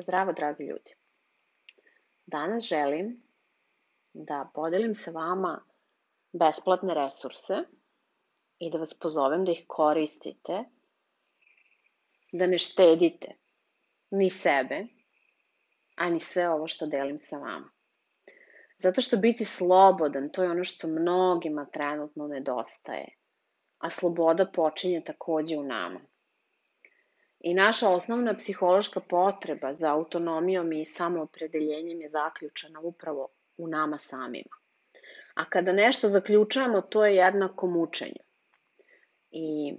Zdravo, dragi ljudi. Danas želim da podelim sa vama besplatne resurse i da vas pozovem da ih koristite, da ne štedite ni sebe, a ni sve ovo što delim sa vama. Zato što biti slobodan, to je ono što mnogima trenutno nedostaje, a sloboda počinje takođe u nama. I naša osnovna psihološka potreba za autonomijom i samoopredeljenjem je zaključena upravo u nama samima. A kada nešto zaključujemo, to je jednako mučenje. I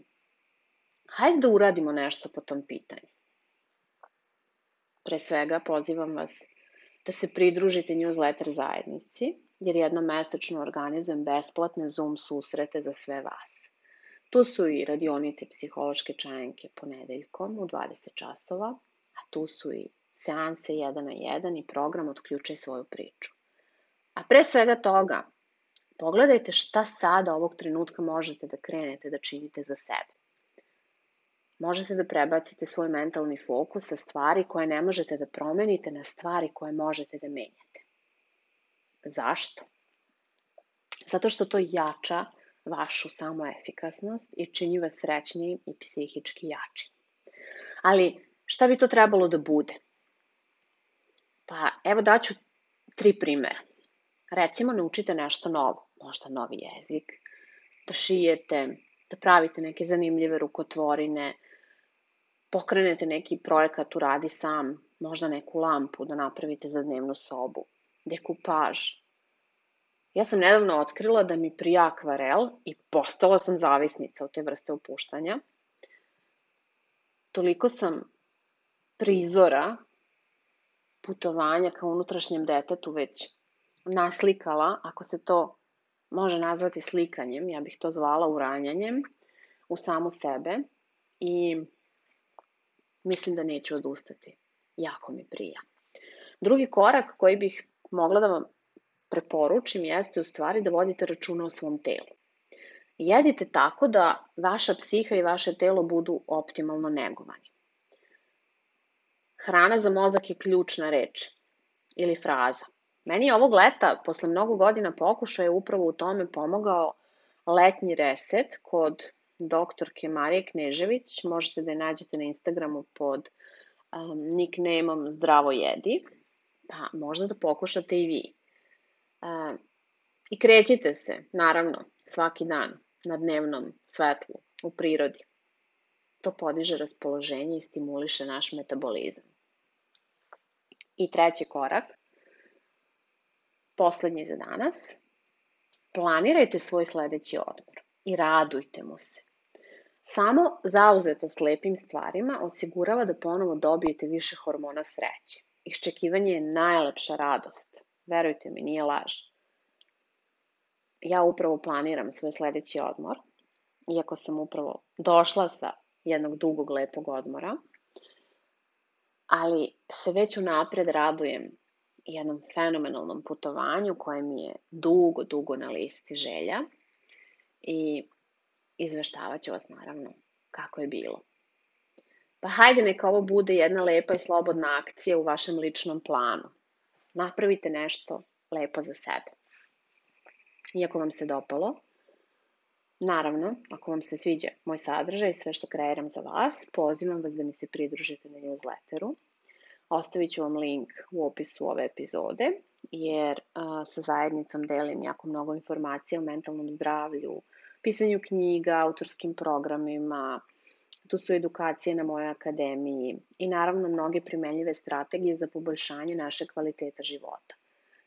hajde da uradimo nešto po tom pitanju. Pre svega pozivam vas da se pridružite newsletter zajednici, jer jednom mesečno organizujem besplatne Zoom susrete za sve vas. Tu su i radionice psihološke čajanke ponedeljkom u 20 časova, a tu su i seanse 1 na 1 i program Otključaj svoju priču. A pre svega toga, pogledajte šta sada ovog trenutka možete da krenete da činite za sebe. Možete da prebacite svoj mentalni fokus sa stvari koje ne možete da promenite na stvari koje možete da menjate. Zašto? Zato što to jača vašu samoefikasnost i čini vas srećnijim i psihički jačim. Ali šta bi to trebalo da bude? Pa evo daću tri primera. Recimo naučite nešto novo, možda novi jezik, da šijete, da pravite neke zanimljive rukotvorine, pokrenete neki projekat u radi sam, možda neku lampu da napravite za dnevnu sobu, dekupaž, Ja sam nedavno otkrila da mi prija akvarel i postala sam zavisnica od te vrste opuštanja. Toliko sam prizora putovanja ka unutrašnjem detetu već naslikala, ako se to može nazvati slikanjem, ja bih to zvala uranjanjem u samu sebe i mislim da neću odustati. Jako mi prija. Drugi korak koji bih mogla da vam preporučim jeste u stvari da vodite računa o svom telu. Jedite tako da vaša psiha i vaše telo budu optimalno negovani. Hrana za mozak je ključna reč ili fraza. Meni je ovog leta, posle mnogo godina pokušaja, upravo u tome pomogao letnji reset kod doktorke Marije Knežević. Možete da je nađete na Instagramu pod um, nicknameom Zdravo jedi. Pa možda da pokušate i vi. I krećite se, naravno, svaki dan na dnevnom svetlu, u prirodi. To podiže raspoloženje i stimuliše naš metabolizam. I treći korak, poslednji za danas, planirajte svoj sledeći odmor i radujte mu se. Samo zauzetost lepim stvarima osigurava da ponovo dobijete više hormona sreće. Iščekivanje je najlepša radost. Verujte mi, nije laž. Ja upravo planiram svoj sledeći odmor, iako sam upravo došla sa jednog dugog, lepog odmora, ali se već unapred radujem jednom fenomenalnom putovanju koje mi je dugo, dugo na listi želja i izveštavat ću vas naravno kako je bilo. Pa hajde neka ovo bude jedna lepa i slobodna akcija u vašem ličnom planu napravite nešto lepo za sebe. Iako vam se dopalo, naravno, ako vam se sviđa moj sadržaj i sve što kreiram za vas, pozivam vas da mi se pridružite na newsletteru. Ostavit ću vam link u opisu ove epizode, jer a, sa zajednicom delim jako mnogo informacija o mentalnom zdravlju, pisanju knjiga, autorskim programima, Tu su edukacije na mojoj akademiji i naravno mnoge primenljive strategije za poboljšanje naše kvaliteta života.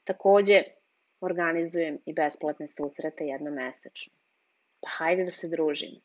Takođe, organizujem i besplatne susrete jednomesečno. Pa hajde da se družimo.